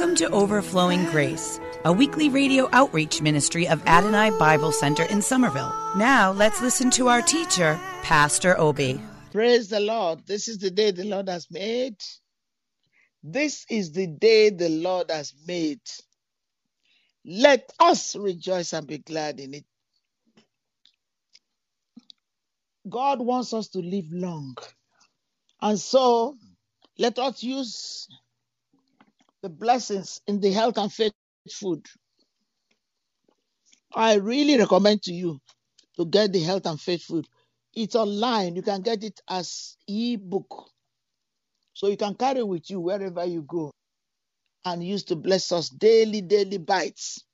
Welcome to Overflowing Grace, a weekly radio outreach ministry of Adonai Bible Center in Somerville. Now let's listen to our teacher, Pastor Obi. Praise the Lord. This is the day the Lord has made. This is the day the Lord has made. Let us rejoice and be glad in it. God wants us to live long. And so let us use the blessings in the health and faith food. I really recommend to you to get the health and faith food. It's online. You can get it as e-book. So you can carry with you wherever you go and use to bless us daily, daily bites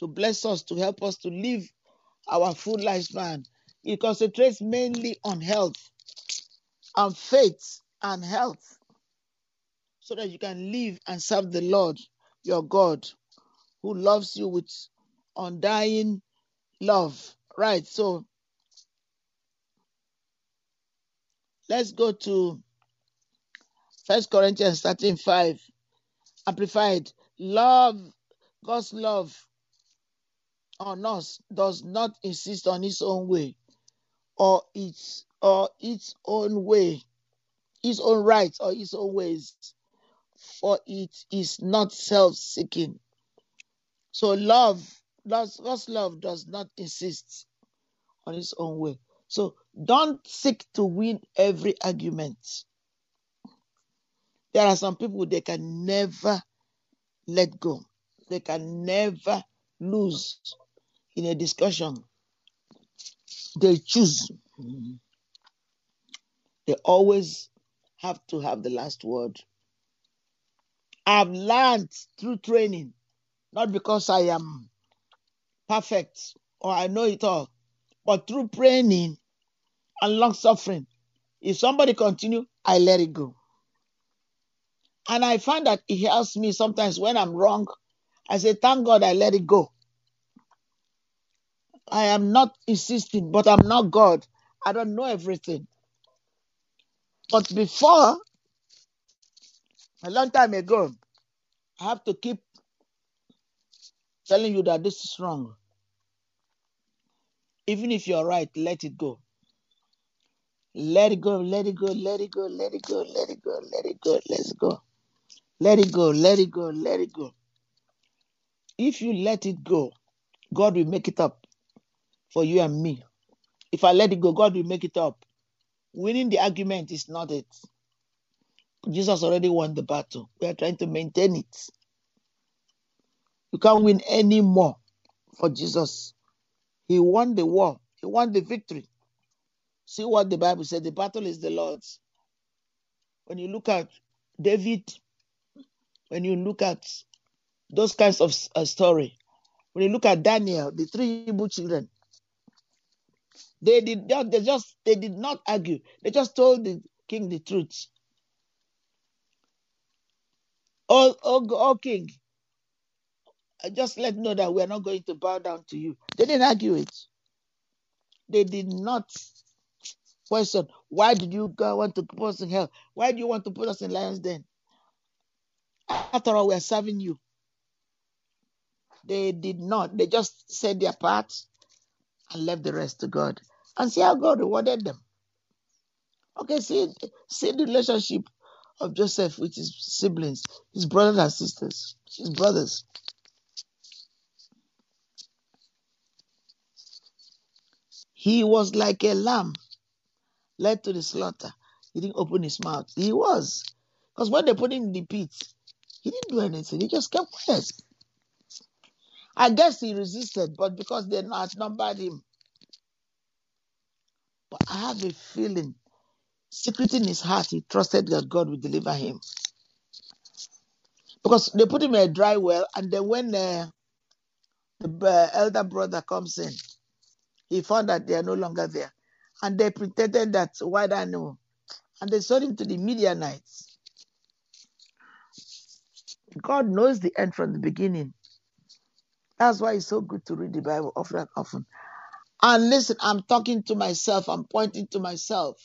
to bless us, to help us to live our full lifespan. It concentrates mainly on health and faith and health so that you can live and serve the Lord your God who loves you with undying love. Right, so let's go to First Corinthians 13 5. Amplified. Love, God's love on us does not insist on its own way or its or its own way, its own rights or its own ways, for it is not self-seeking. So love, God's love does not insist on its own way. So don't seek to win every argument. There are some people they can never let go. They can never lose in a discussion. They choose. They always have to have the last word. I've learned through training, not because I am perfect or I know it all, but through training and long suffering. If somebody continue, I let it go. And I find that it helps me sometimes when I'm wrong. I say, thank God I let it go. I am not insisting, but I'm not God. I don't know everything. But before, a long time ago, I have to keep telling you that this is wrong. Even if you're right, let it go. Let it go, let it go, let it go, let it go, let it go, let it go, let's go. Let it go, let it go, let it go. If you let it go, God will make it up for you and me. If I let it go, God will make it up. Winning the argument is not it. Jesus already won the battle. We are trying to maintain it. You can't win any more for Jesus. He won the war, He won the victory. See what the Bible said the battle is the Lord's. When you look at David, when you look at those kinds of uh, story, when you look at Daniel, the three Hebrew children, they did not, they just they did not argue. They just told the king the truth. Oh, oh, oh king, just let know that we are not going to bow down to you. They didn't argue it. They did not question why did you go, want to put us in hell? Why do you want to put us in lions den? After all, we are serving you. They did not. They just said their part and left the rest to God. And see how God rewarded them. Okay, see, see the relationship of Joseph with his siblings, his brothers and sisters, his brothers. He was like a lamb led to the slaughter. He didn't open his mouth. He was. Because when they put him in the pit, He didn't do anything. He just kept quiet. I guess he resisted, but because they outnumbered him. But I have a feeling, secret in his heart, he trusted that God would deliver him. Because they put him in a dry well, and then when uh, the uh, elder brother comes in, he found that they are no longer there. And they pretended that white animal. And they sold him to the Midianites. God knows the end from the beginning. That's why it's so good to read the Bible often and often. And listen, I'm talking to myself, I'm pointing to myself.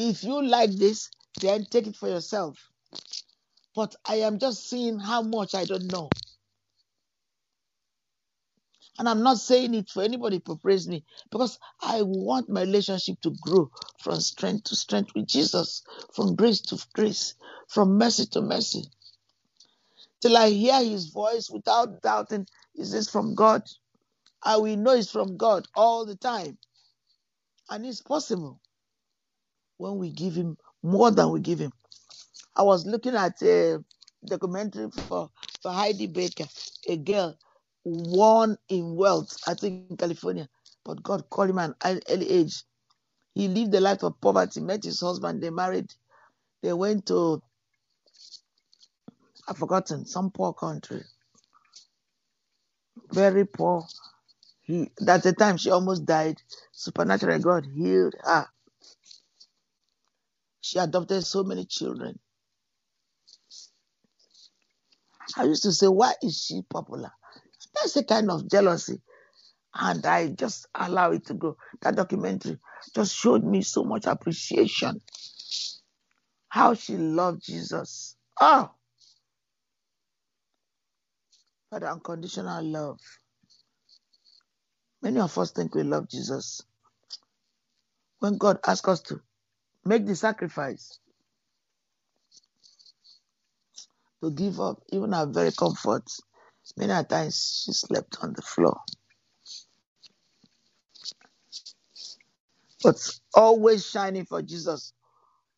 If you like this, then take it for yourself. But I am just seeing how much I don't know. And I'm not saying it for anybody to praise me because I want my relationship to grow from strength to strength with Jesus, from grace to grace, from mercy to mercy. Till I hear his voice without doubting, is this from God? I will know it's from God all the time. And it's possible when we give him more than we give him. I was looking at a documentary for, for Heidi Baker, a girl born in wealth, I think in California, but God called him at an early age. He lived a life of poverty, met his husband, they married, they went to, I've forgotten, some poor country. Very poor. He, at the time she almost died. Supernatural God healed her. She adopted so many children. I used to say, why is she popular? That's a kind of jealousy. And I just allow it to go. That documentary just showed me so much appreciation. How she loved Jesus. Oh, for the unconditional love. Many of us think we love Jesus. When God asks us to make the sacrifice, to give up even our very comforts, Many a times she slept on the floor. But always shining for Jesus,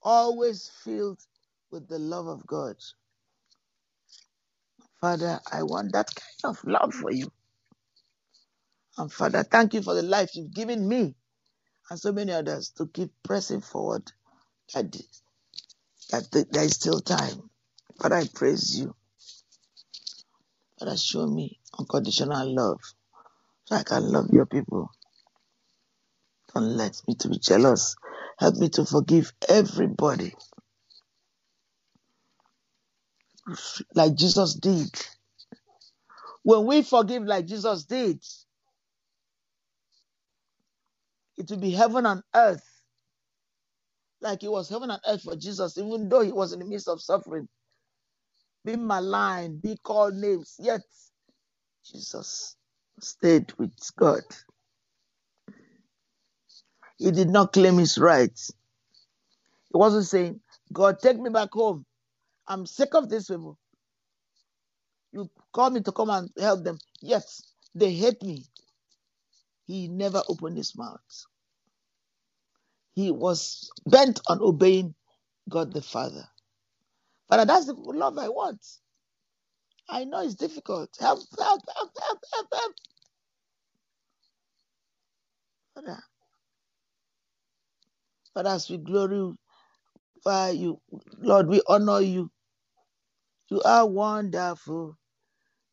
always filled with the love of God. Father, I want that kind of love for you. And Father, thank you for the life you've given me and so many others to keep pressing forward that, that there is still time. Father, I praise you. Father, show me unconditional love so I can love your people. Don't let me to be jealous. Help me to forgive everybody like Jesus did. When we forgive like Jesus did, it will be heaven and earth. Like it was heaven and earth for Jesus, even though he was in the midst of suffering, being maligned, be called names, yet Jesus stayed with God. He did not claim his rights. He wasn't saying, God, take me back home. I'm sick of these people. You call me to come and help them. Yes, they hate me. He never opened his mouth. He was bent on obeying God the Father. Father, that's the love I want. I know it's difficult. Help, help, help, help, help, help. Father, Father, as we glorify you, Lord, we honor you. You are wonderful.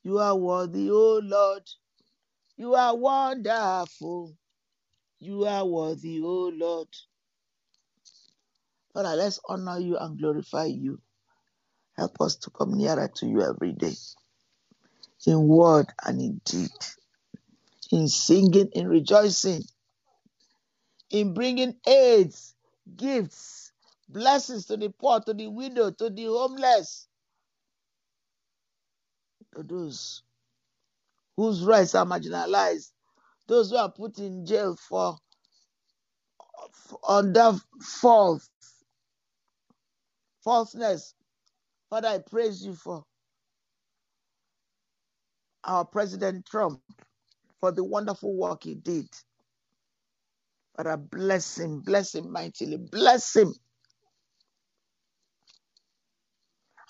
You are worthy, oh Lord. You are wonderful. You are worthy, oh Lord. Father, let's honor you and glorify you. Help us to come nearer to you every day, in word and in deed, in singing, in rejoicing, in bringing aids, gifts, blessings to the poor, to the widow, to the homeless, to those whose rights are marginalized, those who are put in jail for, for under false falseness. Father, I praise you for our President Trump for the wonderful work he did. Father, bless him, bless him mightily, bless him.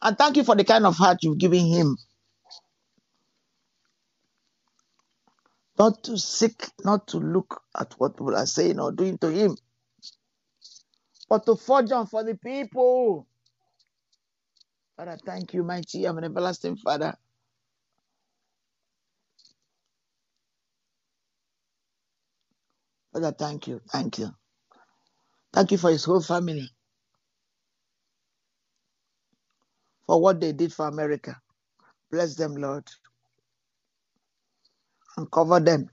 And thank you for the kind of heart you've given him. Not to seek, not to look at what people are saying or doing to him, but to forge on for the people. Father, thank you, mighty I'm an everlasting Father. Father, thank you, thank you. Thank you for his whole family. For what they did for America. Bless them, Lord. And cover them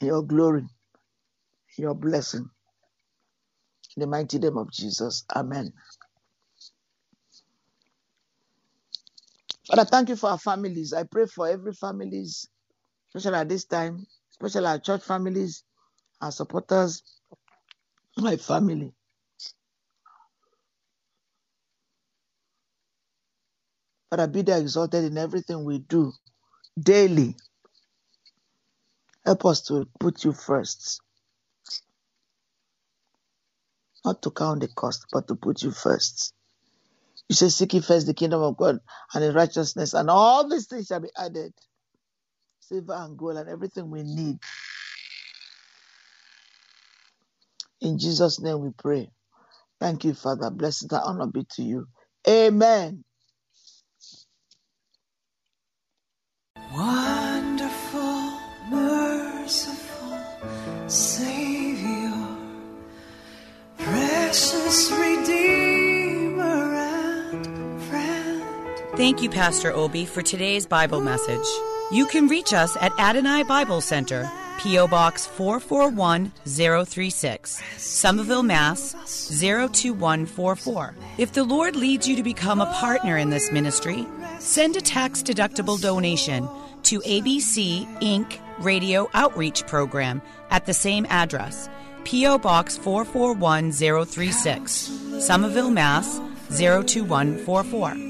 in your glory, in your blessing. In the mighty name of Jesus. Amen. Father, thank you for our families. I pray for every families, especially at this time, especially our church families, our supporters, my family. Father, be there exalted in everything we do daily. Help us to put you first. Not to count the cost, but to put you first. You say, Seek ye first the kingdom of God and his righteousness, and all these things shall be added. Silver and gold and everything we need. In Jesus' name we pray. Thank you, Father. Blessed and honor be to you. Amen. Wonderful, Thank you, Pastor Obi, for today's Bible message. You can reach us at Adonai Bible Center, P.O. Box 441036, Somerville, Mass. 02144. If the Lord leads you to become a partner in this ministry, send a tax deductible donation to ABC Inc. Radio Outreach Program at the same address, P.O. Box 441036, Somerville, Mass. 02144